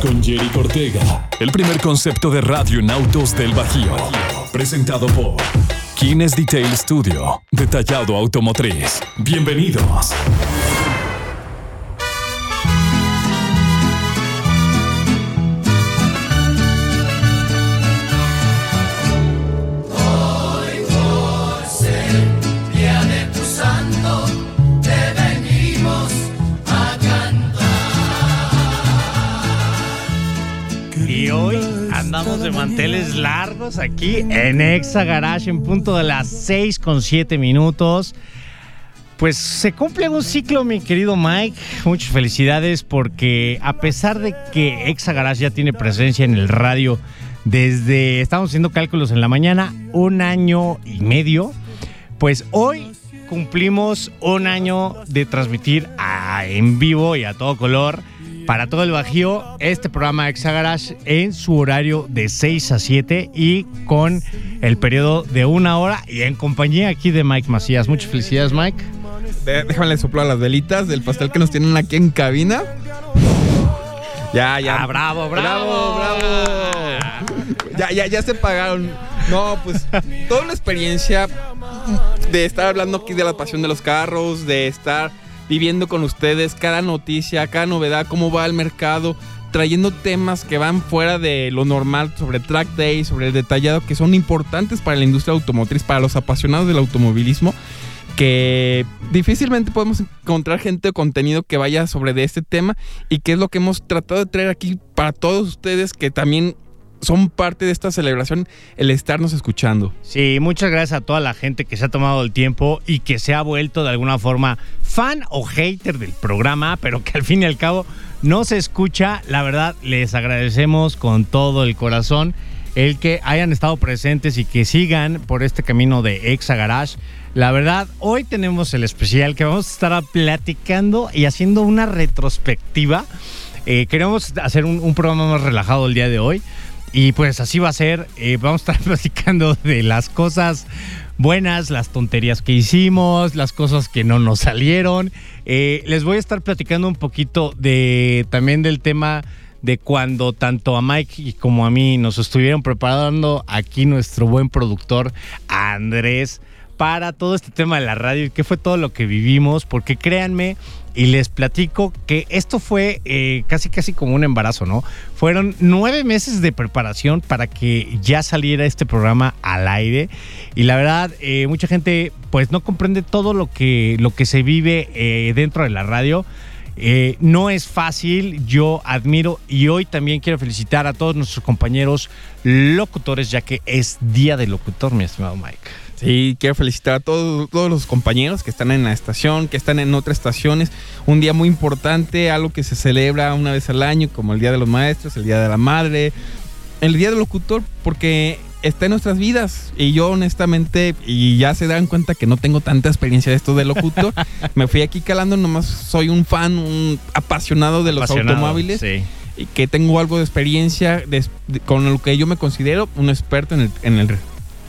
con Jerry Cortega. El primer concepto de radio en autos del Bajío. Presentado por Kines Detail Studio. Detallado automotriz. Bienvenidos. Manteles largos aquí en Exa Garage en punto de las 6 con 7 minutos. Pues se cumple un ciclo, mi querido Mike. Muchas felicidades porque a pesar de que Exa Garage ya tiene presencia en el radio desde, estamos haciendo cálculos en la mañana, un año y medio, pues hoy cumplimos un año de transmitir en vivo y a todo color para todo el Bajío este programa Exa Garage en su horario de 6 a 7 y con el periodo de una hora y en compañía aquí de Mike Macías. Muchas felicidades, Mike. De- Déjame soplar las velitas del pastel que nos tienen aquí en cabina. Ya, ya. Ah, bravo, bravo. Bravo, bravo. Ya, ya, ya se pagaron. No, pues toda la experiencia de estar hablando aquí de la pasión de los carros, de estar viviendo con ustedes cada noticia, cada novedad, cómo va el mercado, trayendo temas que van fuera de lo normal sobre track day, sobre el detallado, que son importantes para la industria automotriz, para los apasionados del automovilismo que difícilmente podemos encontrar gente o contenido que vaya sobre de este tema y que es lo que hemos tratado de traer aquí para todos ustedes que también son parte de esta celebración el estarnos escuchando. Sí, muchas gracias a toda la gente que se ha tomado el tiempo y que se ha vuelto de alguna forma fan o hater del programa, pero que al fin y al cabo no se escucha. La verdad, les agradecemos con todo el corazón el que hayan estado presentes y que sigan por este camino de Exa Garage. La verdad, hoy tenemos el especial que vamos a estar platicando y haciendo una retrospectiva. Eh, queremos hacer un, un programa más relajado el día de hoy. Y pues así va a ser. Eh, vamos a estar platicando de las cosas buenas, las tonterías que hicimos, las cosas que no nos salieron. Eh, les voy a estar platicando un poquito de también del tema de cuando tanto a Mike como a mí nos estuvieron preparando aquí nuestro buen productor Andrés para todo este tema de la radio y qué fue todo lo que vivimos, porque créanme y les platico que esto fue eh, casi casi como un embarazo, ¿no? Fueron nueve meses de preparación para que ya saliera este programa al aire y la verdad eh, mucha gente pues no comprende todo lo que, lo que se vive eh, dentro de la radio. No es fácil, yo admiro y hoy también quiero felicitar a todos nuestros compañeros locutores, ya que es Día del Locutor, mi estimado Mike. Sí, quiero felicitar a todos, todos los compañeros que están en la estación, que están en otras estaciones. Un día muy importante, algo que se celebra una vez al año, como el Día de los Maestros, el Día de la Madre, el Día del Locutor, porque está en nuestras vidas. Y yo honestamente, y ya se dan cuenta que no tengo tanta experiencia de esto de locutor, me fui aquí calando, nomás soy un fan, un apasionado de los Apasionado, automóviles. Sí. Y que tengo algo de experiencia de- de- con lo que yo me considero un experto en el, en el tema.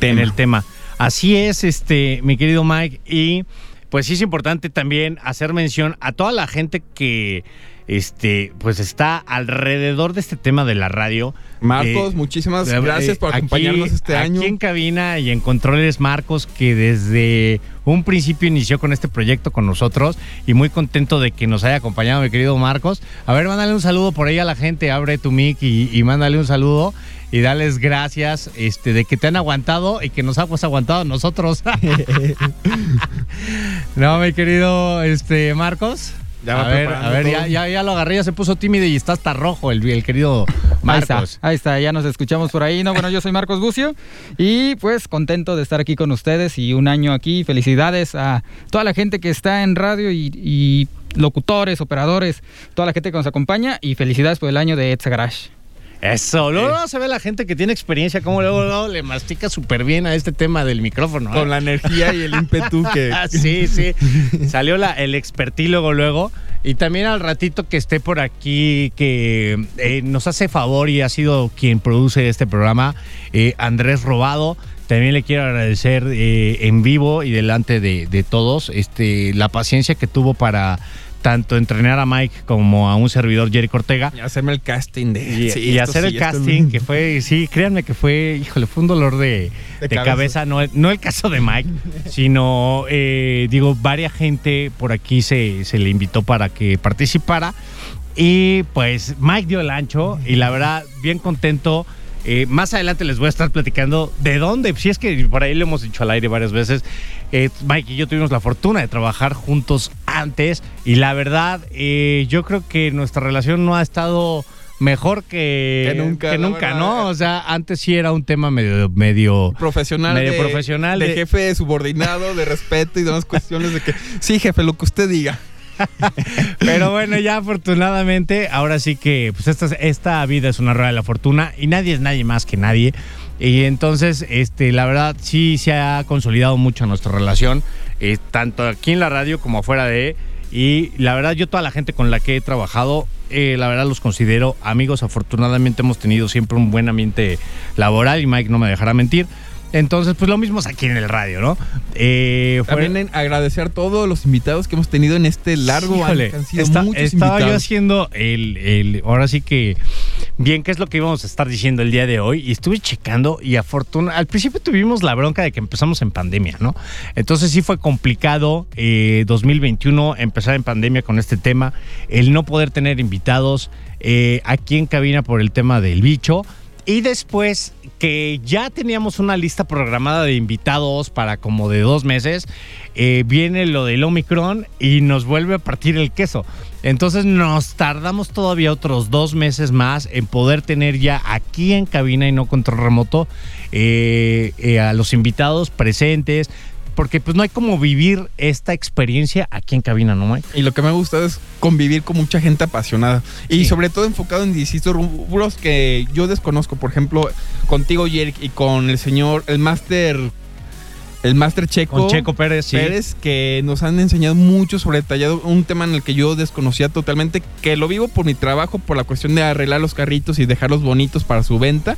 en el tema. Así es, este, mi querido Mike. Y pues sí es importante también hacer mención a toda la gente que este, pues está alrededor de este tema de la radio. Marcos, Eh, muchísimas Eh, gracias por aquí- acompañarnos este año. Aquí en cabina y en controles Marcos, que desde un principio inició con este proyecto con nosotros y muy contento de que nos haya acompañado mi querido Marcos. A ver, mándale un saludo por ahí a la gente, abre tu mic y, y mándale un saludo y dales gracias este, de que te han aguantado y que nos hemos aguantado nosotros. no, mi querido este, Marcos. Ya a ver, a ya, ya, ya lo agarré, ya se puso tímido y está hasta rojo el, el querido Ahí está, Marcos. ahí está, ya nos escuchamos por ahí. No, bueno, yo soy Marcos Bucio y pues contento de estar aquí con ustedes y un año aquí. Felicidades a toda la gente que está en radio y, y locutores, operadores, toda la gente que nos acompaña y felicidades por el año de Etsa Garage. Eso, luego, luego se ve la gente que tiene experiencia, como luego, luego le mastica súper bien a este tema del micrófono. ¿eh? Con la energía y el ímpetu que. Ah, sí, sí. Salió la, el expertílogo luego. Y también al ratito que esté por aquí, que eh, nos hace favor y ha sido quien produce este programa, eh, Andrés Robado. También le quiero agradecer eh, en vivo y delante de, de todos este, la paciencia que tuvo para tanto entrenar a Mike como a un servidor Jerry Cortega. Y hacerme el casting de. Y, Sí, y hacer sí, el casting, que fue, sí, créanme que fue, híjole, fue un dolor de, De cabeza, no, no el caso de Mike, sino, eh, digo, varias gente por aquí se, se le invitó para que participara. Y pues Mike dio el ancho y la verdad, bien contento. Eh, más adelante les voy a estar platicando de dónde, si es que por ahí lo hemos dicho al aire varias veces. eh, Mike y yo tuvimos la fortuna de trabajar juntos antes y la verdad, eh, yo creo que nuestra relación no ha estado mejor que, Que nunca, que nunca, verdad. ¿no? O sea, antes sí era un tema medio, medio Profesional. Medio de, profesional De, de- jefe subordinado, de respeto y demás cuestiones de que. Sí, jefe, lo que usted diga. Pero bueno, ya afortunadamente, ahora sí que pues esta, esta vida es una rueda de la fortuna y nadie es nadie más que nadie. Y entonces, este, la verdad, sí se ha consolidado mucho nuestra relación, eh, tanto aquí en la radio como afuera de. Y la verdad, yo toda la gente con la que he trabajado, eh, la verdad los considero amigos. Afortunadamente hemos tenido siempre un buen ambiente laboral y Mike no me dejará mentir. Entonces, pues lo mismo es aquí en el radio, ¿no? Eh, fue- También en agradecer a todos los invitados que hemos tenido en este largo Híjole, año. que han sido está- muchos estaba yo invitados. haciendo el, el- ahora sí que bien qué es lo que íbamos a estar diciendo el día de hoy y estuve checando y afortuna al principio tuvimos la bronca de que empezamos en pandemia, ¿no? Entonces sí fue complicado eh, 2021 empezar en pandemia con este tema, el no poder tener invitados eh, aquí en cabina por el tema del bicho. Y después que ya teníamos una lista programada de invitados para como de dos meses, eh, viene lo del Omicron y nos vuelve a partir el queso. Entonces nos tardamos todavía otros dos meses más en poder tener ya aquí en cabina y no control remoto eh, eh, a los invitados presentes. Porque pues no hay como vivir esta experiencia aquí en cabina, ¿no, Mike? Y lo que me ha gustado es convivir con mucha gente apasionada. Y sobre todo enfocado en distintos rubros que yo desconozco. Por ejemplo, contigo, Jerick, y con el señor, el máster. El máster Checo. Con Checo Pérez, sí. Pérez, que nos han enseñado mucho sobre detallado un tema en el que yo desconocía totalmente, que lo vivo por mi trabajo, por la cuestión de arreglar los carritos y dejarlos bonitos para su venta,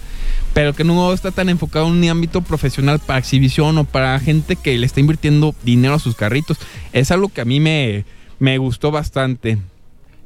pero que no está tan enfocado en un ámbito profesional para exhibición o para gente que le está invirtiendo dinero a sus carritos. Es algo que a mí me, me gustó bastante.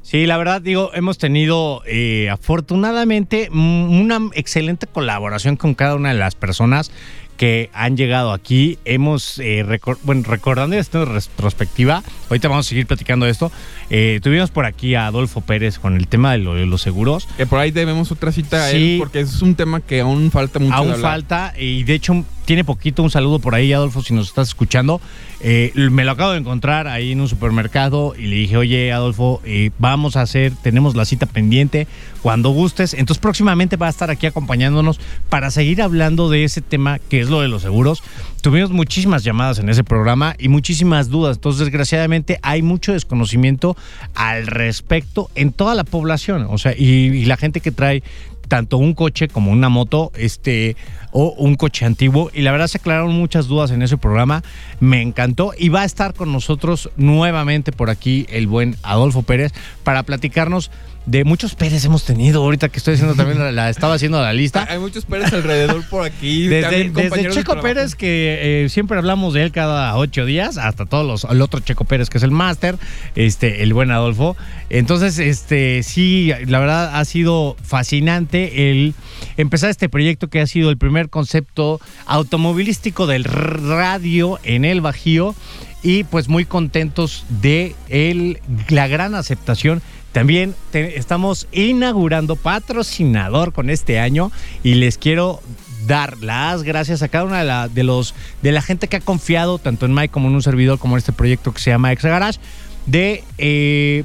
Sí, la verdad, digo, hemos tenido eh, afortunadamente una excelente colaboración con cada una de las personas que han llegado aquí. Hemos, eh, recor- bueno, recordando esta retrospectiva, ahorita vamos a seguir platicando de esto. eh, tuvimos por aquí a Adolfo Pérez con el tema de, lo- de los seguros. Que por ahí debemos otra cita a él, porque es un tema que aún falta mucho. de Aún hablar. falta, y de hecho tiene poquito un saludo por ahí, Adolfo, si nos estás escuchando. Eh, me lo acabo de encontrar ahí en un supermercado y le dije, oye, Adolfo, eh, vamos a hacer, tenemos la cita pendiente cuando gustes. Entonces próximamente va a estar aquí acompañándonos para seguir hablando de ese tema que es lo de los seguros. Tuvimos muchísimas llamadas en ese programa y muchísimas dudas. Entonces, desgraciadamente, hay mucho desconocimiento al respecto en toda la población. O sea, y, y la gente que trae tanto un coche como una moto, este, o un coche antiguo. Y la verdad se aclararon muchas dudas en ese programa. Me encantó. Y va a estar con nosotros nuevamente por aquí el buen Adolfo Pérez para platicarnos de muchos Pérez hemos tenido. Ahorita que estoy haciendo también la, la- estaba haciendo la lista. Hay muchos Pérez alrededor por aquí. Desde, de Checo. Pérez, que eh, siempre hablamos de él cada ocho días, hasta todos los, el otro Checo Pérez, que es el máster, este, el buen Adolfo. Entonces, este, sí, la verdad ha sido fascinante el empezar este proyecto que ha sido el primer concepto automovilístico del radio en el Bajío. Y pues muy contentos de el, la gran aceptación también te- estamos inaugurando patrocinador con este año y les quiero dar las gracias a cada una de la, de los de la gente que ha confiado tanto en Mike como en un servidor como en este proyecto que se llama Exa Garage de eh,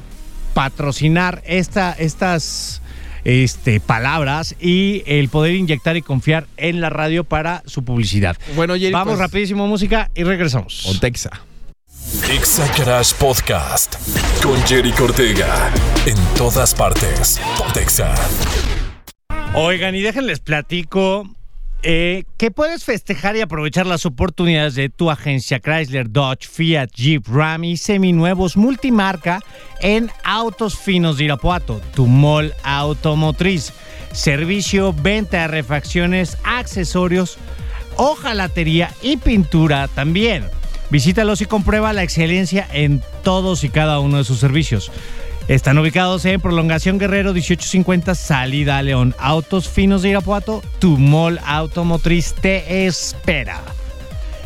patrocinar esta, estas este, palabras y el poder inyectar y confiar en la radio para su publicidad. Bueno, Jerry, Vamos pues, rapidísimo música y regresamos. Ontexa. Exa Garage Podcast con Jerry Cortega. En todas partes. Pontexa. Oigan, y déjenles platico eh, que puedes festejar y aprovechar las oportunidades de tu agencia Chrysler, Dodge, Fiat, Jeep, Ram y seminuevos multimarca en Autos Finos de Irapuato, tu mall automotriz. Servicio, venta de refacciones, accesorios, hojalatería y pintura también. Visítalos y comprueba la excelencia en todos y cada uno de sus servicios. Están ubicados en Prolongación Guerrero 1850, salida León. Autos finos de Irapuato, tu mall automotriz te espera.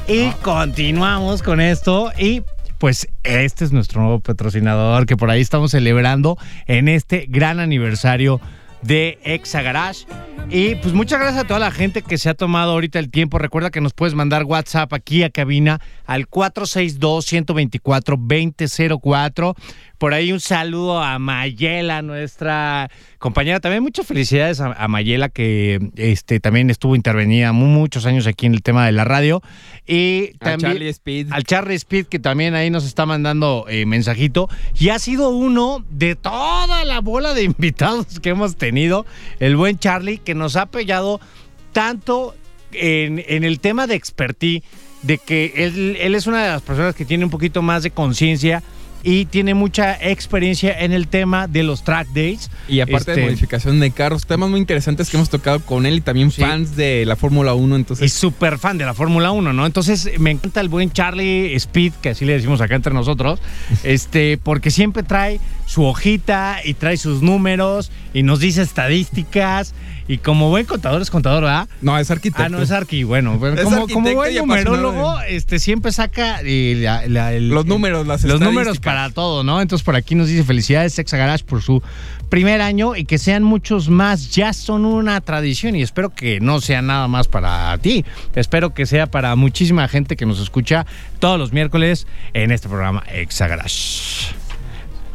Y continuamos con esto y pues este es nuestro nuevo patrocinador que por ahí estamos celebrando en este gran aniversario de Exa Garage. Y pues muchas gracias a toda la gente que se ha tomado ahorita el tiempo. Recuerda que nos puedes mandar WhatsApp aquí a cabina al 462-124-2004. Por ahí un saludo a Mayela, nuestra compañera. También muchas felicidades a, a Mayela, que este, también estuvo intervenida mu- muchos años aquí en el tema de la radio. Y Al también Charlie Speed. al Charlie Speed, que también ahí nos está mandando eh, mensajito. Y ha sido uno de toda la bola de invitados que hemos tenido. El buen Charlie, que nos ha apoyado tanto en, en el tema de expertise, de que él, él es una de las personas que tiene un poquito más de conciencia y tiene mucha experiencia en el tema de los track days. Y aparte de Este, modificación de carros, temas muy interesantes que hemos tocado con él y también Sí. fans de la Fórmula 1. y Entonces, súper fan de la Fórmula 1, ¿no? Entonces me encanta el buen Charlie Speed, que así le decimos acá entre nosotros, este, porque siempre trae su hojita y trae sus números y nos dice estadísticas. Y como buen contador es contador, ¿verdad? no, es arquitecto. Ah, no, es arqui, bueno. bueno, Es como, buen numerólogo, este, siempre saca eh, la- la- el- Los números, las los números para todo, ¿no? Entonces por aquí nos dice felicidades Garage por su primer año y que sean muchos más. Ya son una tradición y espero que no sea nada más para ti. Espero que sea para muchísima gente que nos escucha todos los miércoles en este programa Exa Garage.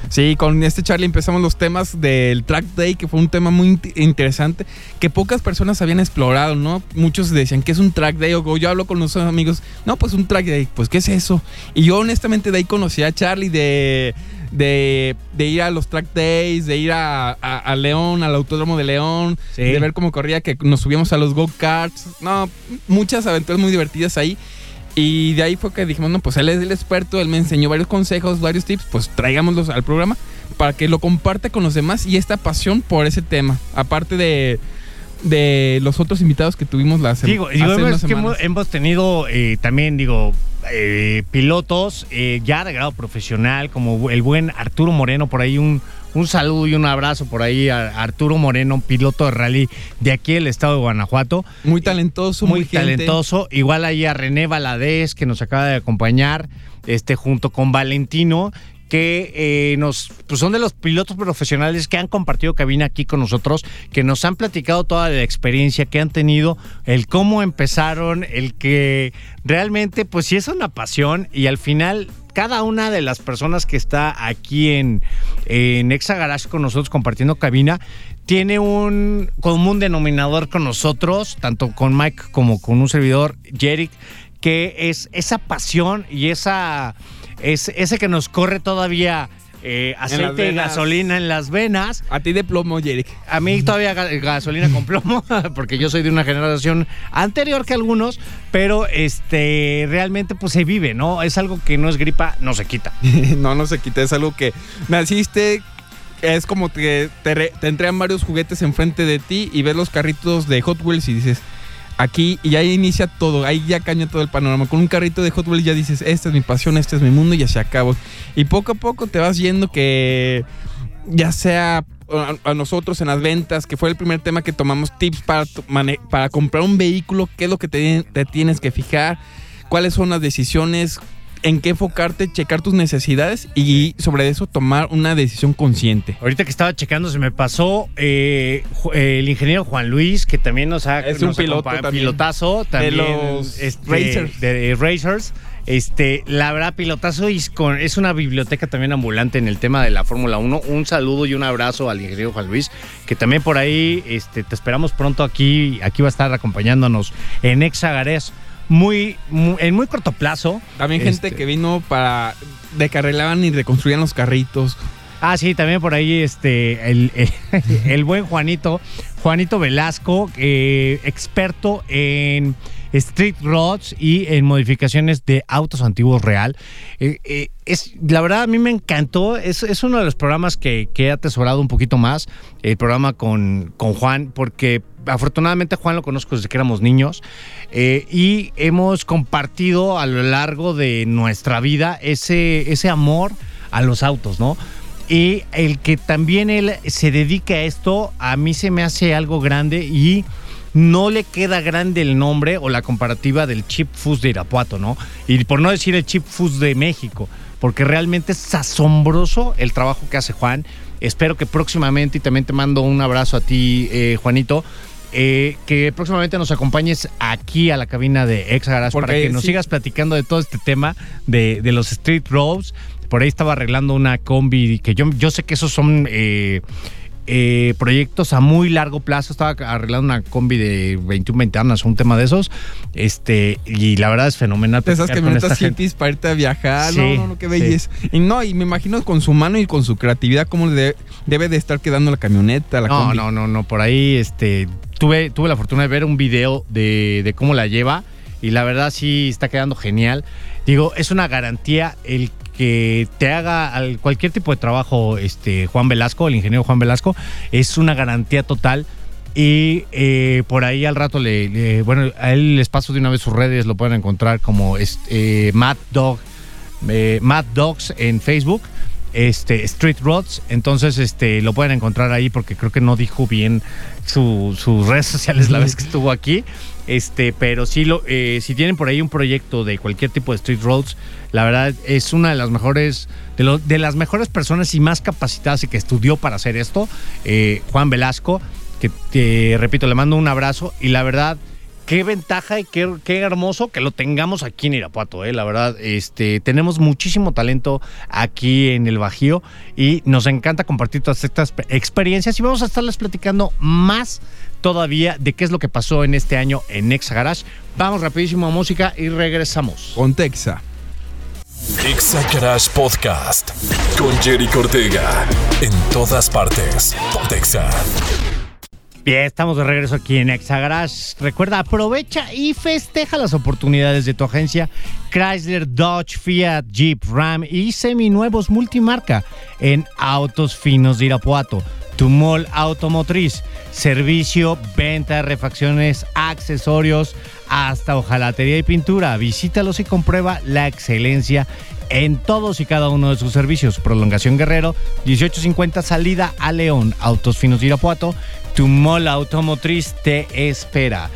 Sí, con este Charlie empezamos los temas del Track Day, que fue un tema muy int- interesante, que pocas personas habían explorado, ¿no? Muchos decían, ¿qué es un Track Day? O yo hablo con los amigos, no, pues un Track Day, pues ¿qué es eso? Y yo honestamente de ahí conocí a Charlie de, de, de ir a los Track Days, de ir a, a- a León, al Autódromo de León, Sí. de ver cómo corría, que nos subíamos a los go-karts, no, muchas aventuras muy divertidas ahí. Y de ahí fue que dijimos, no, pues él es el experto, él me enseñó varios consejos, varios tips, pues traigámoslos al programa para que lo comparte con los demás y esta pasión por ese tema. Aparte de, de los otros invitados que tuvimos la sem- Digo, digo, hace unas que hemos, hemos tenido eh, también, digo, eh, pilotos eh, ya de grado profesional, como el buen Arturo Moreno, por ahí un, un saludo y un abrazo por ahí a Arturo Moreno, piloto de rally de aquí del estado de Guanajuato. Muy talentoso, muy muy, talentoso. Igual ahí a René Valadez, que nos acaba de acompañar, este, junto con Valentino, que eh, nos pues son de los pilotos profesionales que han compartido cabina aquí con nosotros, que nos han platicado toda la experiencia que han tenido, el cómo empezaron, el que realmente, pues sí es una pasión y al final cada una de las personas que está aquí en, en Exa Garage con nosotros compartiendo cabina tiene un común denominador con nosotros, tanto con Mike como con un servidor, Jerick, que es esa pasión y esa es, ese que nos corre todavía eh, aceite y gasolina en las venas. A ti de plomo, Jerick. A mí todavía ga- gasolina con plomo, porque yo soy de una generación anterior que algunos, pero este realmente pues se vive, ¿no? Es algo que no es gripa, no se quita. no, no se quita, es algo que naciste. Es como que te, re- te entregan varios juguetes enfrente de ti y ves los carritos de Hot Wheels y dices, aquí, y ahí inicia todo, ahí ya caña todo el panorama. Con un carrito de Hot Wheels ya dices, esta es mi pasión, este es mi mundo y ya se acabó. Y poco a poco te vas yendo que ya sea a, nosotros en las ventas, que fue el primer tema que tomamos tips para, para comprar un vehículo, qué es lo que te tienes que fijar, cuáles son las decisiones, en qué enfocarte, checar tus necesidades y sobre eso tomar una decisión consciente. Ahorita que estaba checando se me pasó eh, eh, el ingeniero Juan Luis, que también nos ha Es un piloto acompa- también. pilotazo también los este, Racers. de Racers. Este, la verdad, pilotazo es una biblioteca también ambulante en el tema de la Fórmula 1. Un saludo y un abrazo al ingeniero Juan Luis, que también por ahí este, te esperamos pronto aquí. Aquí va a estar acompañándonos en Exagares muy, muy- en muy corto plazo. También gente Este, que vino para descarrilaban y reconstruían los carritos. Ah, sí, también por ahí este el, el, el buen Juanito, Juanito Velasco, eh, experto en street rods y en modificaciones de autos antiguos real. Eh, eh, es, la verdad, a mí me encantó. Es, es uno de los programas que, que he atesorado un poquito más, el programa con, con Juan, porque afortunadamente Juan lo conozco desde que éramos niños eh, y hemos compartido a lo largo de nuestra vida ese, ese amor a los autos, ¿no? Y el que también él se dedique a esto, a mí se me hace algo grande y no le queda grande el nombre o la comparativa del Chip Foods de Irapuato, ¿no? Y por no decir el Chip Foods de México, porque realmente es asombroso el trabajo que hace Juan. Espero que próximamente, y también te mando un abrazo a ti, eh, Juanito, eh, que próximamente nos acompañes aquí a la cabina de Ex Garage para que nos sí. sigas platicando de todo este tema de, de los street roads. Por ahí estaba arreglando una combi que yo, yo sé que esos son eh, eh, proyectos a muy largo plazo. Estaba arreglando una combi de 21 ventanas, un tema de esos. Este, y la verdad es fenomenal. Esas camionetas hippies para irte a viajar. Sí, no, no, no, qué sí. belleza. Y no, y me imagino con su mano y con su creatividad cómo le de- debe de estar quedando la camioneta, la No, combi. no, no, no. Por ahí este, tuve, tuve la fortuna de ver un video de, de cómo la lleva y la verdad sí está quedando genial. Digo, es una garantía el que te haga al- cualquier tipo de trabajo este, Juan Velasco, el ingeniero Juan Velasco, es una garantía total. Y eh, por ahí al rato le, le- bueno, a él les paso de una vez sus redes, lo pueden encontrar como este, eh, Mad Dog, eh, Mad Dogs en Facebook este Street Rods. Entonces, este lo pueden encontrar ahí porque creo que no dijo bien su- sus redes sociales la vez que estuvo aquí. Este, pero sí lo, eh, si tienen por ahí un proyecto de cualquier tipo de Street Roads, la verdad es una de las mejores, de, lo- de las mejores personas y más capacitadas y que estudió para hacer esto, eh, Juan Velasco, que te repito, le mando un abrazo y la verdad qué ventaja y qué, qué hermoso que lo tengamos aquí en Irapuato, eh, la verdad. Este, tenemos muchísimo talento aquí en el Bajío y nos encanta compartir todas estas experiencias y vamos a estarles platicando más todavía de qué es lo que pasó en este año en Exa Garage. Vamos rapidísimo a música y regresamos. Con Texa. Exa Garage Podcast con Jerry Cortega. En todas partes. Pontexa. Bien, estamos de regreso aquí en Exagarage. Recuerda, aprovecha y festeja las oportunidades de tu agencia Chrysler, Dodge, Fiat, Jeep, Ram y seminuevos multimarca en Autos Finos de Irapuato. Tu mall automotriz, servicio, venta refacciones, accesorios, hasta hojalatería y pintura. Visítalos y comprueba la excelencia en todos y cada uno de sus servicios. Prolongación Guerrero, 1850 salida a León, Autos Finos de Irapuato. Tu mall automotriz te espera.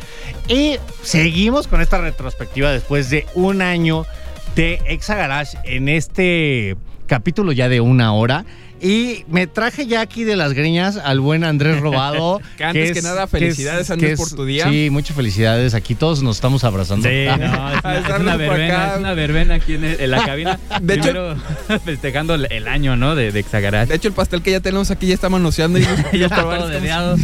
Y seguimos con esta retrospectiva después de un año de Exa Garage en este capítulo ya de una hora. Y me traje ya aquí de las greñas al buen Andrés Robado. Que antes que nada, felicidades, Andrés, por tu día. Sí, muchas felicidades. Aquí todos nos estamos abrazando. Sí, no, es una, es verbena, es una verbena aquí en, el- en la cabina. De hecho- Primero festejando el, el año, ¿no? De, de Exagarage. De hecho, el pastel que ya tenemos aquí ya está manoseando y ya está todo dedeado.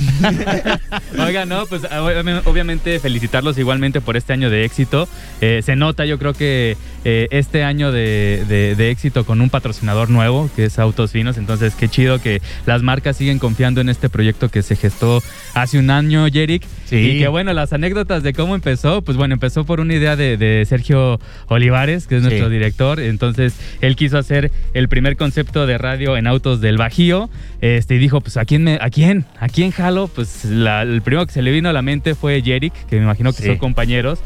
Oiga, no, pues obvi- obviamente felicitarlos igualmente por este año de éxito. Eh, se nota, yo creo que eh, este año de, de- de éxito con un patrocinador nuevo, que es Autos Finos. Entonces, qué chido que las marcas siguen confiando en este proyecto que se gestó hace un año, Yerick. Sí. Y que bueno, las anécdotas de cómo empezó, pues bueno, empezó por una idea de, de Sergio Olivares, que es nuestro Sí. director. Entonces, él quiso hacer el primer concepto de radio en autos del Bajío. Este, y dijo, pues, ¿a quién, me, ¿a quién? ¿A quién jalo? Pues la- el primero que se le vino a la mente fue Yerick, que me imagino que Sí. son compañeros.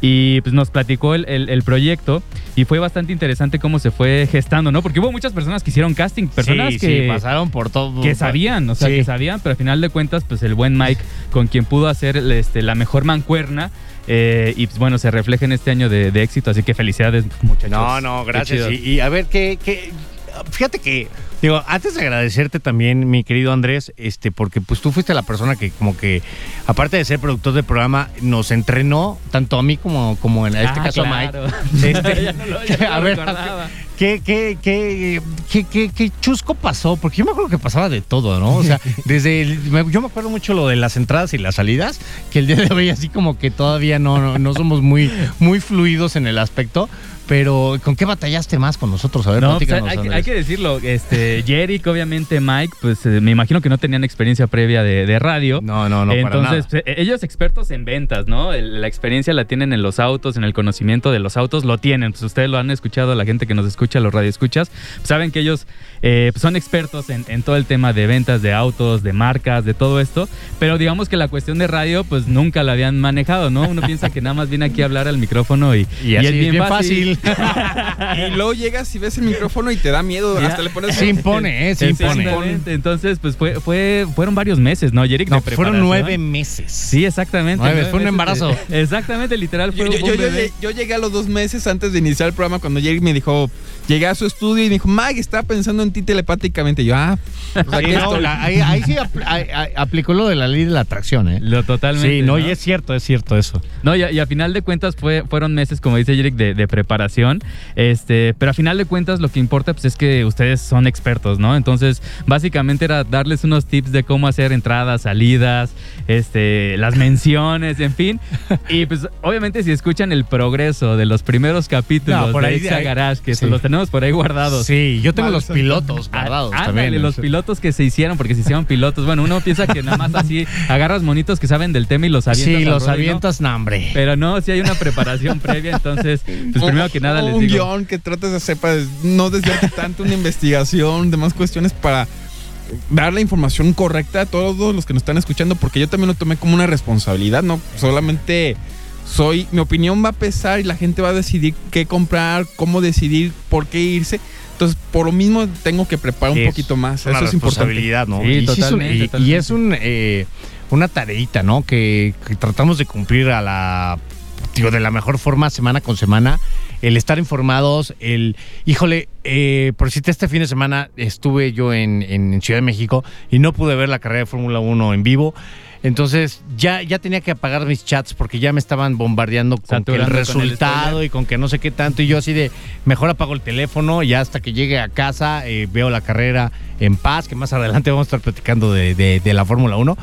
Y pues nos platicó el, el- el proyecto y fue bastante interesante cómo se fue gestando, ¿no? Porque hubo muchas personas que hicieron casting, personas Sí, que, sí, pasaron por todo. que sabían, o sea, Sí. que sabían, pero al final de cuentas, pues el buen Mike, con quien pudo hacer este, la mejor mancuerna, eh, y pues bueno, se refleja en este año de, de éxito, así que felicidades, muchachos. No, no, gracias. y a ver, ¿qué, qué- Fíjate que, digo, antes de agradecerte también, mi querido Andrés, este, porque pues tú fuiste la persona que como que, aparte de ser productor del programa, nos entrenó tanto a mí como, como en este Ah, caso claro. a Mike. Este, Ya no lo- ya no a ver. ¿qué, qué, qué, qué, qué- qué chusco pasó? Porque yo me acuerdo que pasaba de todo, ¿no? O sea, desde. el- me- yo me acuerdo mucho lo de las entradas y las salidas, que el día de hoy, así como que todavía no, no, no somos muy, muy fluidos en el aspecto. Pero, ¿con qué batallaste más con nosotros? A ver, No, pues, hay, que- Andrés. hay que decirlo, este, Jerick, obviamente Mike, pues eh, me imagino que no tenían experiencia previa de, de radio. No, no, no, para Entonces, nada. pues, eh, ellos expertos en ventas, ¿no? El- la experiencia la tienen en los autos, en el conocimiento de los autos, lo tienen. Pues ustedes lo han escuchado, la gente que nos escucha, los radioescuchas, pues, saben que ellos eh, pues, son expertos en, en todo el tema de ventas de autos, de marcas, de todo esto. Pero digamos que la cuestión de radio, pues nunca la habían manejado, ¿no? Uno piensa que nada más viene aquí a hablar al micrófono y, Y así es bien, fácil. Y luego llegas y ves el micrófono y te da miedo. Ya. Hasta le pones. Se impone, ¿eh? Se impone. Entonces, pues fue, fue, fueron varios meses, ¿no, Jerick? No, fueron nueve meses. Sí, exactamente. Nueve, nueve fue un embarazo. de- exactamente, literal. Yo, Fue yo- un yo- yo- bebé. yo llegué a los dos meses antes de iniciar el programa cuando Jerry me dijo, llegué a su estudio y me dijo, Mike, estaba pensando en ti telepáticamente. Y yo, ah, pues Sí, aquí no, estoy. la- ahí, ahí sí apl- ahí- ahí aplicó lo de la ley de la atracción, ¿eh? Lo totalmente. Sí, no, y es cierto, es cierto eso. No, y a, y a final de cuentas fue, fueron meses, como dice Jerick, de, de preparación. Este, pero a final de cuentas lo que importa pues, es que ustedes son expertos, ¿no? Entonces, básicamente era darles unos tips de cómo hacer entradas, salidas, este, las menciones, en fin. Y pues, obviamente, si escuchan el progreso de los primeros capítulos No, por de ahí- Exa ahí- Garage, que sí. los tenemos por ahí guardados. Sí, yo tengo los pilotos guardados Ah, también. ándale, los pilotos que se hicieron, porque se hicieron pilotos. Bueno, uno piensa que nada más así agarras monitos que saben del tema y los avientas. Sí, los avientas, no, hombre. Pero no, si hay una preparación previa, entonces, pues primero que nada les un digo. guion que trates de hacer para no desviarte tanto una investigación, demás cuestiones para dar la información correcta a todos los que nos están escuchando, porque yo también lo tomé como una responsabilidad, no solamente soy, mi opinión va a pesar y la gente va a decidir qué comprar, cómo decidir, por qué irse. Entonces, por lo mismo tengo que preparar un Es poquito más. una Eso es importante. ¿no? Sí, y, es un- totalmente, y- y totalmente. es un, eh, una tareita, ¿no? Que, que tratamos de cumplir a la, digo, de la mejor forma, semana con semana. El estar informados, el, híjole, eh, por decirte, este fin de semana estuve yo en, en Ciudad de México y no pude ver la carrera de Fórmula 1 en vivo. Entonces ya, ya tenía que apagar mis chats porque ya me estaban bombardeando con que el Saturando con el resultado y con que no sé qué tanto. Y yo así de, mejor apago el teléfono y hasta que llegue a casa eh, veo la carrera en paz, que más adelante vamos a estar platicando de, de- de la Fórmula 1.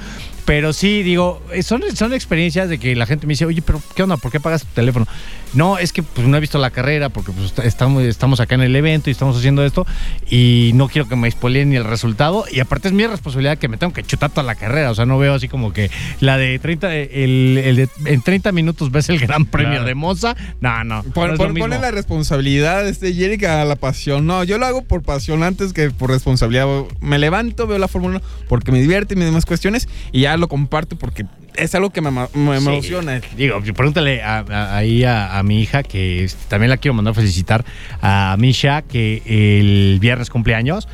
Pero sí, digo, eh, son, son experiencias de que la gente me dice, oye, pero ¿qué onda? ¿Por qué apagas tu teléfono? No, es que pues no he visto la carrera porque pues, est- estamos, estamos acá en el evento y estamos haciendo esto y no quiero que me spoileen ni el resultado. Y aparte es mi responsabilidad que me tengo que chutar toda la carrera. O sea, no veo así como que la de 30, el, el de en 30 minutos ves el gran premio Claro. de Monza. No, no. Pon- no pon- ponle la responsabilidad, este Jerick, a la pasión. No, yo lo hago por pasión antes que por responsabilidad. Me levanto, veo la Fórmula 1 porque me divierte y me demás cuestiones y ya lo comparto porque es algo que me, me Sí. emociona. Digo, pregúntale a- a- ahí a, a mi hija, que este, también la quiero mandar a felicitar, a Misha, que el viernes cumpleaños.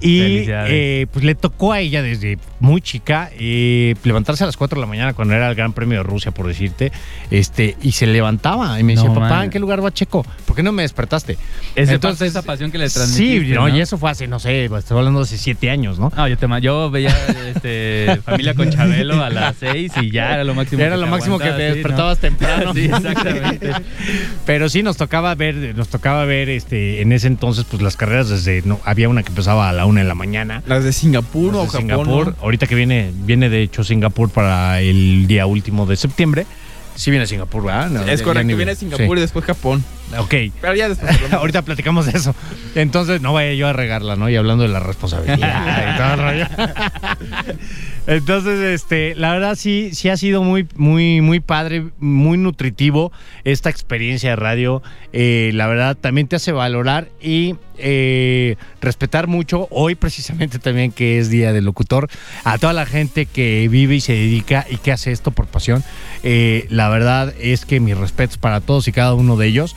Y eh, pues le tocó a ella desde muy chica eh, levantarse a las 4 de la mañana cuando era el Gran Premio de Rusia, por decirte, este y se levantaba y me No, decía, papá, man. ¿en qué lugar va Checo? ¿Por qué no me despertaste? Ese Entonces, esa pasión que le transmitiste. Sí, no, ¿no? y eso fue hace, no sé, estoy hablando de hace 7 años, ¿no? No, yo, te, yo veía este, familia con Chabelo a las 6 y ya era lo máximo. Era que lo te máximo que te sí, despertabas temprano. Sí, exactamente. Pero sí nos tocaba ver, nos tocaba ver este, en ese entonces, pues las carreras desde, no, había una que empezaba a la una de la mañana. Las de Singapur o Las de Japón. Singapur. ¿no? Ahorita que viene, viene de hecho Singapur para el día último de septiembre. Sí viene Singapur, ¿verdad? No, Es correcto, viene Singapur y después Japón. Ok. Pero ya después. Ahorita platicamos de eso. Entonces, no vaya yo a regarla, ¿no? Y hablando de la responsabilidad y todo el rollo. Entonces, este, la verdad sí, sí ha sido muy, muy, muy padre, muy nutritivo esta experiencia de radio. Eh, la verdad también te hace valorar y eh, respetar mucho. Hoy precisamente también que es Día del Locutor, a toda la gente que vive y se dedica y que hace esto por pasión. Eh, la verdad es que mis respetos para todos y cada uno de ellos.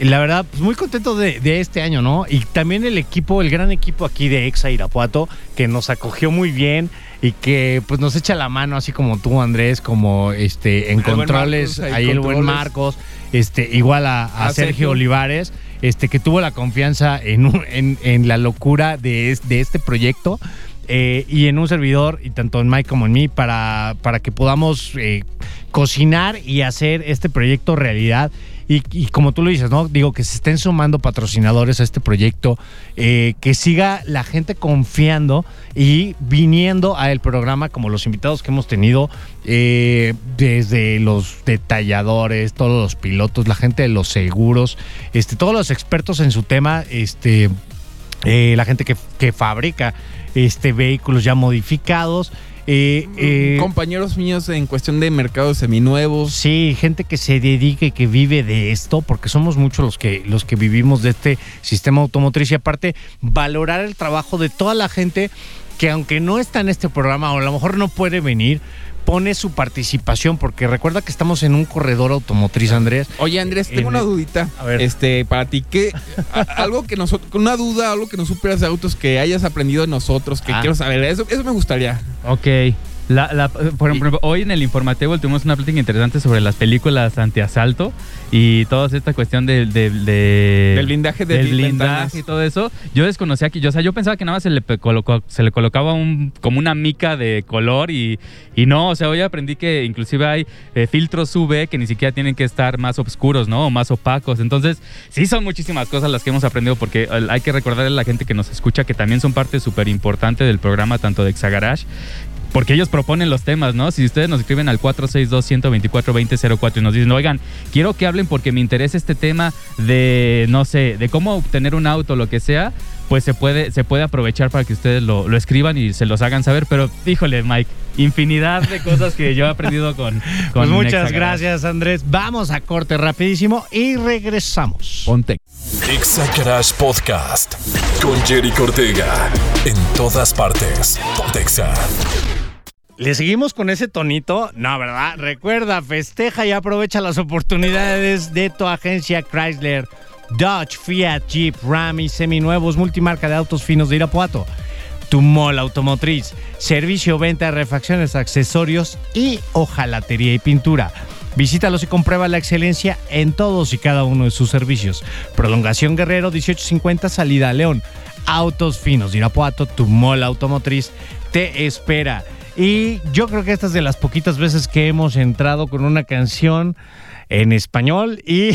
La verdad, pues muy contento de, de este año, ¿no? Y también el equipo, el gran equipo aquí de Exa Irapuato, que nos acogió muy bien y que pues nos echa la mano, así como tú, Andrés, como este en El controles, Marcos, ahí ahí el buen. Marcos, este, igual a, a A Sergio, Sergio. Olivares, este, que tuvo la confianza en, un- en, en la locura de, es- de este proyecto. eh, y en un servidor, y tanto en Mike como en mí, para, para que podamos eh, cocinar y hacer este proyecto realidad. Y, y como tú lo dices, ¿no? Digo, que se estén sumando patrocinadores a este proyecto, eh, que siga la gente confiando y viniendo a el programa como los invitados que hemos tenido, eh, desde los detalladores, todos los pilotos, la gente de los seguros, este, todos los expertos en su tema, este, eh, la gente que, que fabrica este, vehículos ya modificados. Eh, eh, Compañeros míos en cuestión de mercados seminuevos. Sí, gente que se dedica y que vive de esto, porque somos muchos los que, los que vivimos de este sistema automotriz y aparte valorar el trabajo de toda la gente que aunque no está en este programa o a lo mejor no puede venir, pone su participación, porque recuerda que estamos en un corredor automotriz, Andrés. Oye Andrés, tengo En una dudita. A ver. Este, para ti, ¿qué? algo que nosotros, una duda, algo que nos superas de autos que hayas aprendido de nosotros, que Ah. quiero saber. Eso, eso me gustaría. Ok. La, la- por ejemplo, hoy en el informativo tuvimos una plática interesante sobre las películas antiasalto y toda esta cuestión de, de- de- Del blindaje de del ventanas. blindaje y todo eso. Yo desconocía que, yo, o sea, yo pensaba que nada más se le, colocó- se le colocaba un, como una mica de color y, y no, o sea, hoy aprendí que inclusive hay eh, filtros UV que ni siquiera tienen que estar más oscuros, ¿no? O más opacos. Entonces, sí son muchísimas cosas las que hemos aprendido porque hay que recordarle a la gente que nos escucha que también son parte súper importante del programa, tanto de Exagarage porque ellos proponen los temas, ¿no? Si ustedes nos escriben al 462-124-2004 y nos dicen, oigan, quiero que hablen porque me interesa este tema de, no sé, de cómo obtener un auto, lo que sea, pues se puede, se puede aprovechar para que ustedes lo, lo escriban y se los hagan saber. Pero, híjole, Mike, infinidad de cosas que yo he aprendido con... con Pues muchas gracias, Andrés. Vamos a corte rapidísimo y regresamos. Ponte. Exa Garage Podcast con Jerry Cortega. En todas partes. Pontexa. ¿Le seguimos con ese tonito? No, ¿verdad? Recuerda, festeja y aprovecha las oportunidades de tu agencia Chrysler, Dodge, Fiat, Jeep, Ram y seminuevos multimarca de autos finos de Irapuato. Tu mall automotriz, servicio, venta refacciones, accesorios y hojalatería y pintura. Visítalos y comprueba la excelencia en todos y cada uno de sus servicios. Prolongación Guerrero 1850, salida a León. Autos finos de Irapuato, tu mall automotriz te espera. Y yo creo que esta es de las poquitas veces que hemos entrado con una canción en español y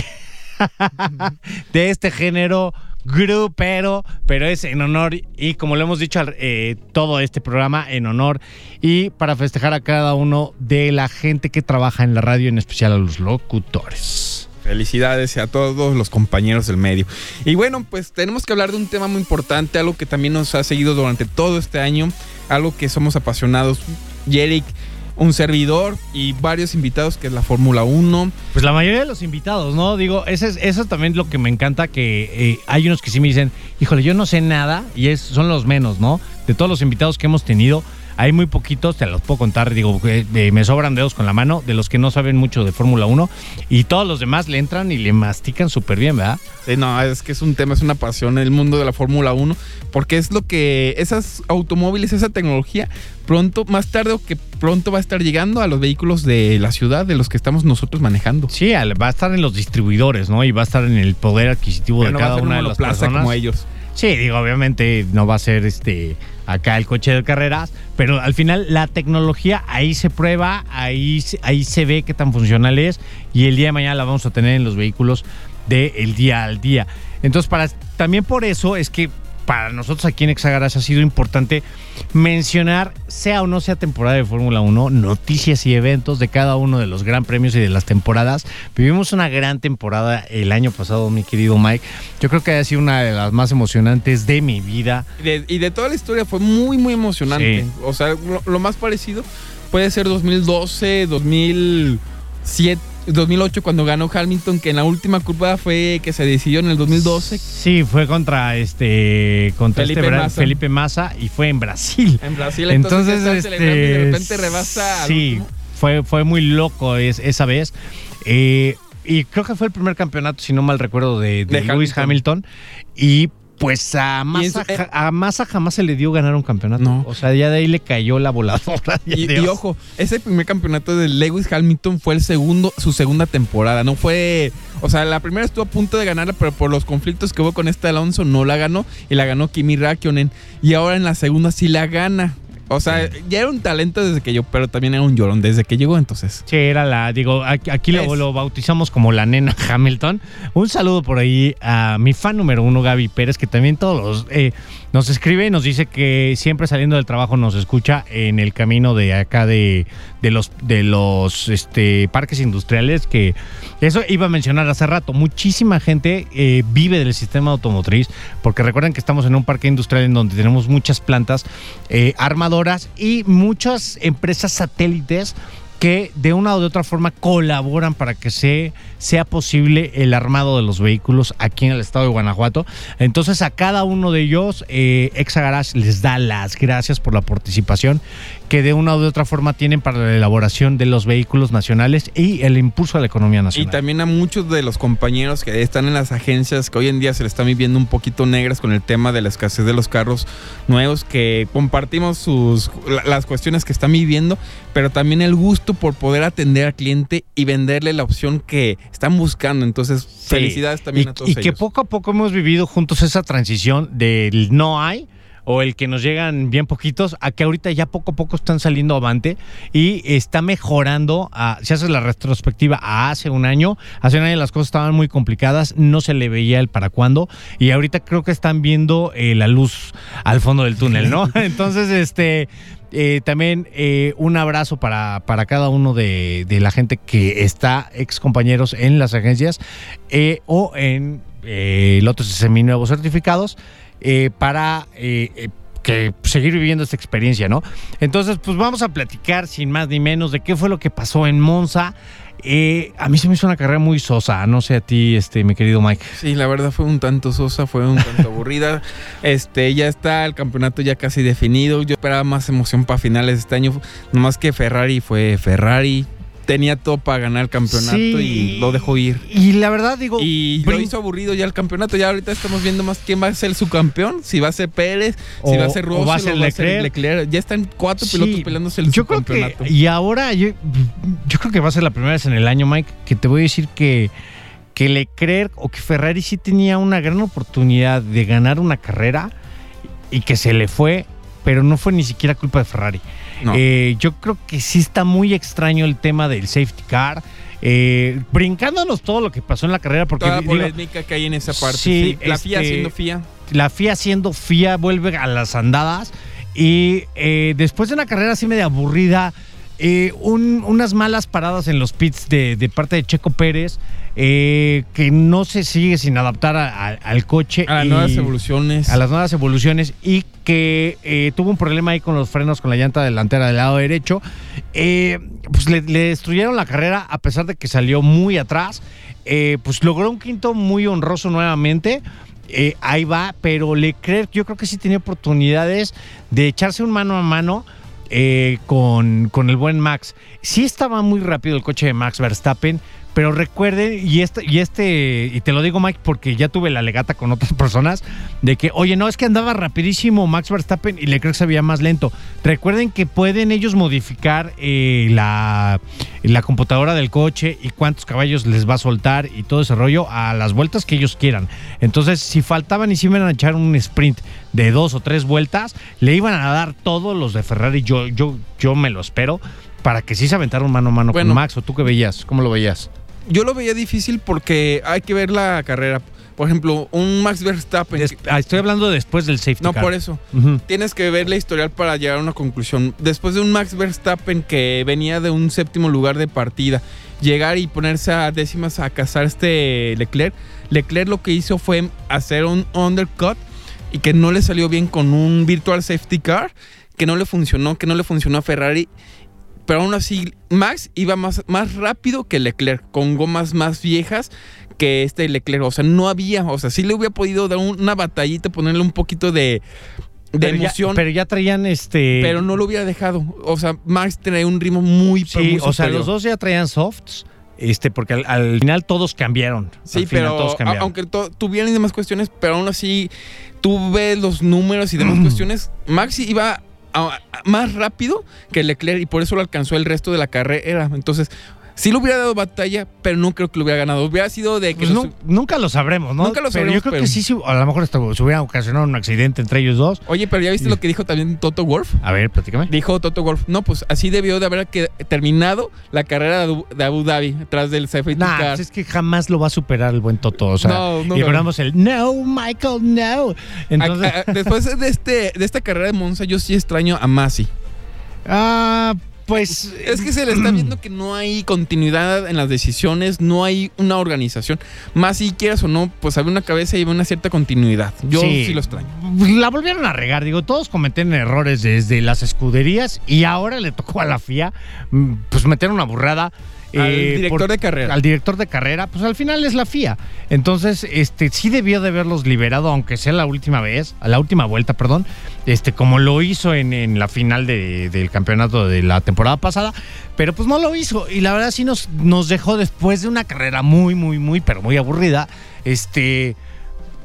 de este género grupero, pero es en honor y como lo hemos dicho eh, todo este programa en honor y para festejar a cada uno de la gente que trabaja en la radio, en especial a los locutores. Felicidades a todos los compañeros del medio. Y bueno, pues tenemos que hablar de un tema muy importante, algo que también nos ha seguido durante todo este año, algo que somos apasionados. Yerick, un servidor y varios invitados que es la Fórmula 1. Pues la mayoría de los invitados, ¿no? Digo, ese es, eso es también lo que me encanta, que eh, hay unos que sí me dicen, híjole, yo no sé nada, y es, son los menos, ¿no? De todos los invitados que hemos tenido, hay muy poquitos, te los puedo contar, digo, eh, me sobran dedos con la mano, de los que no saben mucho de Fórmula 1, y todos los demás le entran y le mastican súper bien, ¿verdad? Sí, no, es que es un tema, es una pasión el mundo de la Fórmula 1, porque es lo que esas automóviles, esa tecnología, pronto, más tarde o que pronto va a estar llegando a los vehículos de la ciudad, de los que estamos nosotros manejando. Sí, va a estar en los distribuidores, ¿no? Y va a estar en el poder adquisitivo de no cada una de las monoplaza personas. como ellos. Sí, digo, obviamente no va a ser este acá el coche de carreras, pero al final la tecnología ahí se prueba, ahí, ahí se ve qué tan funcional es y el día de mañana la vamos a tener en los vehículos del día al día. Entonces, para, también por eso es que para nosotros aquí en Exagarage ha sido importante mencionar, sea o no sea temporada de Fórmula 1, noticias y eventos de cada uno de los gran premios y de las temporadas. Vivimos una gran temporada el año pasado, mi querido Mike. Yo creo que ha sido una de las más emocionantes de mi vida. Y de, y de toda la historia fue muy, muy emocionante. Sí. O sea, lo, lo más parecido puede ser 2012, 2007, 2008 cuando ganó Hamilton, que en la última curva fue que se decidió en el 2012 Sí, fue contra este contra Felipe este Massa. Felipe Massa y fue en Brasil. en Brasil. Entonces, Entonces, celebrando y de este, repente rebasa Sí, fue, fue muy loco es- esa vez. Eh, y creo que fue el primer campeonato, si no mal recuerdo, de, de De Lewis Hamilton. Hamilton. Y Pues a Massa, eso, eh, a Massa jamás se le dio ganar un campeonato. No. O sea, ya de ahí le cayó la voladora. Y ojo, ese primer campeonato de Lewis Hamilton fue el segundo, su segunda temporada. No fue. O sea, la primera estuvo a punto de ganarla, pero por los conflictos que hubo con este Alonso no la ganó. Y la ganó Kimi Raikkonen. Y ahora en la segunda sí la gana. O sea, ya era un talento desde que yo, pero también era un llorón desde que llegó, entonces. Sí, era la, digo, aquí, aquí lo, Es. lo bautizamos como la nena Hamilton. Un saludo por ahí a mi fan número uno, Gaby Pérez, que también todos los, eh, nos escribe y nos dice que siempre saliendo del trabajo nos escucha en el camino de acá de, los, de los este, parques industriales, que eso iba a mencionar hace rato. Muchísima gente eh, vive del sistema automotriz, porque recuerden que estamos en un parque industrial en donde tenemos muchas plantas eh, armadoras y muchas empresas satélites que de una o de otra forma colaboran para que se, sea posible el armado de los vehículos aquí en el estado de Guanajuato. Entonces a cada uno de ellos, eh, Exa les da las gracias por la participación que de una de otra forma tienen para la elaboración de los vehículos nacionales y el impulso a la economía Y nacional. también a muchos de los compañeros que están en las agencias que hoy en día se le están viviendo un poquito negras con el tema de la escasez de los carros nuevos, que compartimos sus la- las cuestiones que están viviendo, pero también el gusto por poder atender al cliente y venderle la opción que están buscando. Entonces, felicidades también y, a todos y que poco a poco hemos vivido juntos esa transición del no hay o el que nos llegan bien poquitos a que ahorita ya poco a poco están saliendo avante y está mejorando. a- si haces la retrospectiva a hace un año, hace un año las cosas estaban muy complicadas, no se le veía el para cuándo y ahorita creo que están viendo eh, la luz al fondo del túnel, ¿no? Entonces, este... Eh, también eh, un abrazo para, para cada uno de, de la gente que está, ex compañeros en las agencias eh, o en lotes seminuevos certificados eh, para eh, eh, que seguir viviendo esta experiencia, ¿no? Entonces, pues vamos a platicar sin más ni menos de qué fue lo que pasó en Monza. Eh, a mí se me hizo una carrera muy sosa, no sé a ti, este, mi querido Mike. Sí, la verdad fue un tanto sosa, fue un tanto aburrida. Este, ya está el campeonato ya casi definido. Yo esperaba más emoción para finales de este año. Nomás que Ferrari fue Ferrari. Tenía todo para ganar el campeonato Sí. y lo dejó ir. Y la verdad digo, Y lo hizo aburrido ya el campeonato. Ya ahorita estamos viendo más quién va a ser su campeón. Si va a ser Pérez, si O- va a ser o Russell, va a ser Leclerc. Ya están cuatro Sí, pilotos peleándose el yo creo que campeonato. y ahora yo, yo creo que va a ser la primera vez en el año, Mike, que te voy a decir que que Leclerc o que Ferrari sí tenía una gran oportunidad de ganar una carrera y que se le fue, pero no fue ni siquiera culpa de Ferrari. No. Eh, yo creo que sí está muy extraño el tema del safety car. eh, brincándonos todo lo que pasó en la carrera, porque Toda la polémica que hay en esa parte. sí, Sí, la FIA este, siendo FIA. la FIA siendo FIA vuelve a las andadas y eh, después de una carrera así media aburrida, eh, un- unas malas paradas en los pits de, de parte de Checo Pérez, eh, que no se sigue sin adaptar a- a- al coche. A las nuevas evoluciones. a las nuevas evoluciones y que eh, tuvo un problema ahí con los frenos con la llanta delantera del lado derecho. Eh, pues le, le destruyeron la carrera a pesar de que salió muy atrás. Pues logró un quinto muy honroso nuevamente. Ahí va, pero Leclerc yo creo que sí tenía oportunidades de echarse un mano a mano eh, con, con el buen Max. Sí estaba muy rápido el coche de Max Verstappen, pero recuerden, y este, y este, y te lo digo Mike, porque ya tuve la legata con otras personas, de que, oye, no, es que andaba rapidísimo Max Verstappen y Leclerc se veía más lento. Recuerden que pueden ellos modificar eh, la, la computadora del coche y cuántos caballos les va a soltar y todo ese rollo a las vueltas que ellos quieran. Entonces, si faltaban y si iban a echar un sprint de dos o tres vueltas, le iban a dar todos los de Ferrari, yo, yo, yo me lo espero, para que sí se aventaran mano a mano Bueno. con Max. ¿O tú qué veías? ¿Cómo lo veías? Yo lo veía difícil porque hay que ver la carrera. Por ejemplo, un Max Verstappen. Des- ah, estoy hablando después del safety no, car. por eso. Tienes que ver la historial para llegar a una conclusión. Después de un Max Verstappen que venía de un séptimo lugar de partida, llegar y ponerse a décimas a cazar este Leclerc, Leclerc lo que hizo fue hacer un undercut y que no le salió bien con un virtual safety car, que no le funcionó, que no le funcionó a Ferrari. Pero aún así, Max iba más, más rápido que Leclerc, con gomas más viejas que este Leclerc. O sea, no había, o sea, sí le hubiera podido dar un- una batallita, ponerle un poquito de, de Pero ya- emoción. pero ya traían este. Pero no lo hubiera dejado. O sea, Max trae un ritmo muy, Sí, muy o sea, los dos ya traían softs. este, porque al, al final todos cambiaron. Sí, Al final pero todos a- cambiaron. aunque to- tuvieran y demás cuestiones, pero aún así tú ves los números y demás Mm. cuestiones. Maxi iba más rápido que Leclerc y por eso lo alcanzó el resto de la carrera. Entonces, sí le hubiera dado batalla, pero no creo que lo hubiera ganado. Hubiera sido de que Pues los- nunca lo sabremos, ¿no? Nunca lo pero sabremos, yo creo pero- que sí, sí, a lo mejor se hubiera ocasionado un accidente entre ellos dos. Oye, pero ya viste lo que dijo también Toto Wolf. A ver, platícame. Dijo Toto Wolf, no, pues así debió de haber que- terminado la carrera de Abu, Dhabi, tras del safety Nah, car. pues es que jamás lo va a superar el buen Toto. O sea, No, no, y no. recordamos el no, Michael, no. Entonces, A- a- después de, este, de esta carrera de Monza, yo sí extraño a Masi. ah, pues. Es que se le está viendo que no hay continuidad en las decisiones, no hay una organización. Más si quieras o no, pues había una cabeza y había una cierta continuidad. Yo sí, lo extraño. La volvieron a regar, digo, todos cometen errores desde las escuderías y ahora le tocó a la FIA mm, pues meter una burrada. Al eh, director por- de carrera. Al director de carrera, pues al final es la FIA. Entonces, este sí debió de haberlos liberado, aunque sea la última vez, a la última vuelta, perdón, este, como lo hizo en, en la final de- del campeonato de la temporada pasada, pero pues no lo hizo. Y la verdad sí nos, nos dejó después de una carrera muy, muy, muy, pero muy aburrida. Este.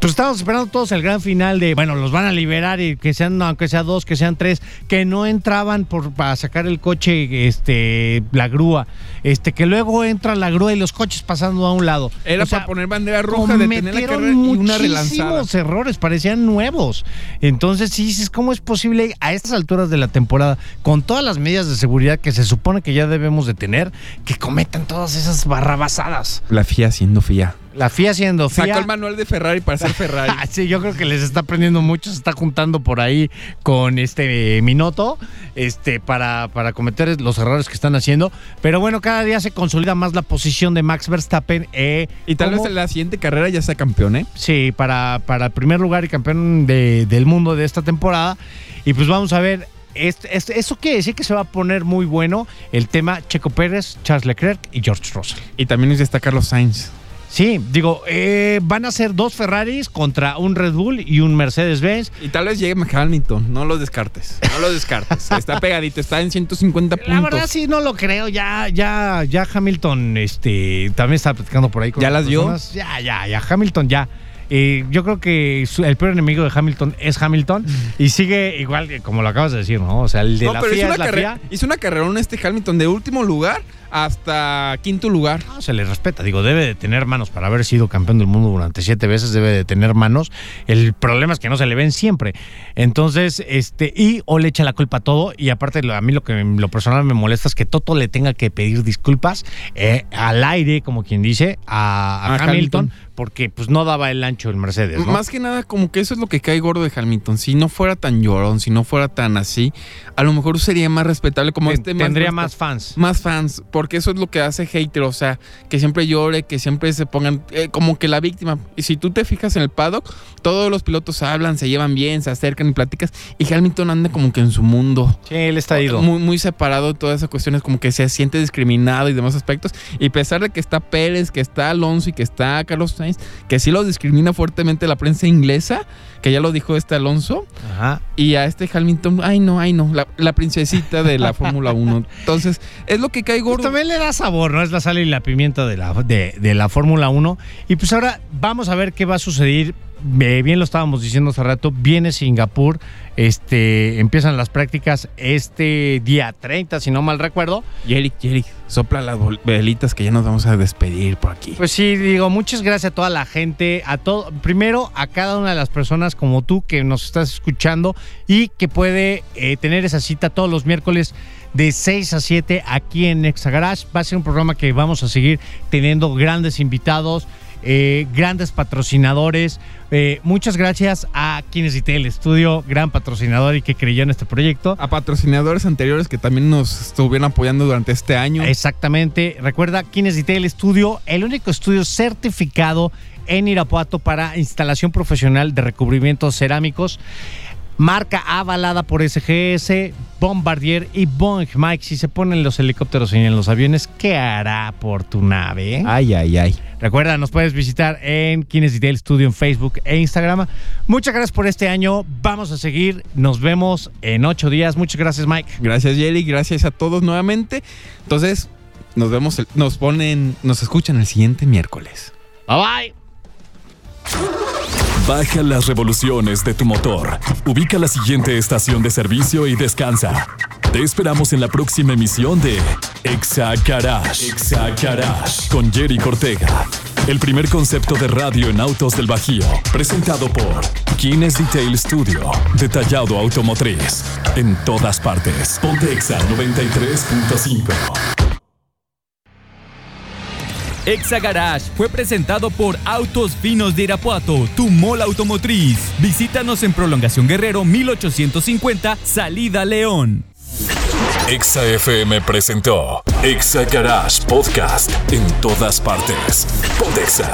Pues estábamos esperando todos el gran final de, bueno, los van a liberar y que sean, aunque sea dos, que sean tres, que no entraban por, para sacar el coche, este, la grúa, este, que luego entra la grúa y los coches pasando a un lado. Era O sea, para poner bandera roja, detener la carrera y una relanzada. muchísimos errores, parecían nuevos. Entonces, sí dices, ¿cómo es posible a estas alturas de la temporada, con todas las medidas de seguridad que se supone que ya debemos de tener, que cometan todas esas barrabasadas? La FIA siendo FIA. La FIA siendo FIA. Sacó el manual de Ferrari para ser Ferrari. Ah, sí, yo creo que les está aprendiendo mucho, se está juntando por ahí con este Minoto, este, para, para cometer los errores que están haciendo. Pero bueno, cada día se consolida más la posición de Max Verstappen. eh, y tal como- vez en la siguiente carrera ya sea campeón, ¿eh? Sí, para, para el primer lugar y campeón de- del mundo de esta temporada. Y pues vamos a ver. este- este- eso quiere decir que se va a poner muy bueno el tema Checo Pérez, Charles Leclerc y George Russell. Y también está Carlos Sainz. Sí, digo, eh, van a ser dos Ferraris contra un Red Bull y un Mercedes-Benz. Y tal vez llegue Hamilton. No lo descartes. No lo descartes. está pegadito. Está en 150 puntos. La verdad sí no lo creo, ya, ya, ya Hamilton, este, también estaba platicando por ahí con ¿Ya las dio? Ya, ya, ya, Hamilton ya. Eh, yo creo que su- el peor enemigo de Hamilton es Hamilton y sigue igual que como lo acabas de decir, ¿no? O sea, el de no, la pero FIA hizo una, es la carrera, hizo una carrerón este Hamilton de último lugar hasta quinto lugar. No, se le respeta, digo, debe de tener manos para haber sido campeón del mundo durante siete veces, debe de tener manos. El problema es que no se le ven siempre. Entonces, este, y o le echa la culpa a todo, y aparte a mí lo que lo personal me molesta es que Toto le tenga que pedir disculpas eh, al aire, como quien dice, a, a A Hamilton, Hamilton. porque pues no daba el ancho el Mercedes, ¿no? Más que nada, como que eso es lo que cae gordo de Hamilton. Si no fuera tan llorón, si no fuera tan así, a lo mejor sería más respetable como este. tendría más fans. Más fans, porque eso es lo que hace hater, o sea, que siempre llore, que siempre se pongan eh, como que la víctima. Y si tú te fijas en el paddock, todos los pilotos hablan, se llevan bien, se acercan y platicas, y Hamilton anda como que en su mundo. Sí, él está ido. Muy, muy separado de todas esas cuestiones, como que se siente discriminado y demás aspectos. Y a pesar de que está Pérez, que está Alonso y que está Carlos Sainz, que sí lo discrimina fuertemente la prensa inglesa, que ya lo dijo este Alonso, Ajá. y a este Hamilton, ay no, ay no, la, la princesita de la Fórmula 1. Entonces, es lo que cae Pues gordo. también le da sabor, ¿no? Es la sal y la pimienta de la, de, de la Fórmula 1. Y pues ahora vamos a ver qué va a suceder. Bien lo estábamos diciendo hace rato, viene Singapur, este, empiezan las prácticas este día 30, si no mal recuerdo. Yerick, Yerick, sopla las velitas que ya nos vamos a despedir por aquí. Pues sí, digo, muchas gracias a toda la gente, a todo, primero a cada una de las personas como tú que nos estás escuchando y que puede eh, tener esa cita todos los miércoles de 6 a 7 aquí en Nexa Garage. Va a ser un programa que vamos a seguir teniendo grandes invitados, eh, grandes patrocinadores. Eh, muchas gracias a Kinesite, el estudio, gran patrocinador y que creyó en este proyecto. A patrocinadores anteriores que también nos estuvieron apoyando durante este año. Exactamente. Recuerda, Kines Detail Studio, el único estudio certificado en Irapuato para instalación profesional de recubrimientos cerámicos. Marca avalada por SGS, Bombardier y Boeing. Mike, si se ponen los helicópteros y en los aviones, ¿qué hará por tu nave? Ay, ay, ay. Recuerda, nos puedes visitar en Kines Detail Studio en Facebook e Instagram. Muchas gracias por este año. Vamos a seguir. Nos vemos en ocho días. Muchas gracias, Mike. Gracias, Yerick. Gracias a todos nuevamente. Entonces, Nos vemos, nos ponen, nos escuchan el siguiente miércoles. Bye bye. Baja las revoluciones de tu motor. Ubica la siguiente estación de servicio y descansa. Te esperamos en la próxima emisión de Exa Garage. Exa Garage con Jerry Cortega. El primer concepto de radio en autos del Bajío. Presentado por Kines Detail Studio. Detallado automotriz. En todas partes. Ponte Exa 93.5. Exa Garage fue presentado por Autos Finos de Irapuato, tu mola automotriz. Visítanos en Prolongación Guerrero 1850, Salida León. Exa FM presentó Exa Garage Podcast en todas partes. Ponte Exa.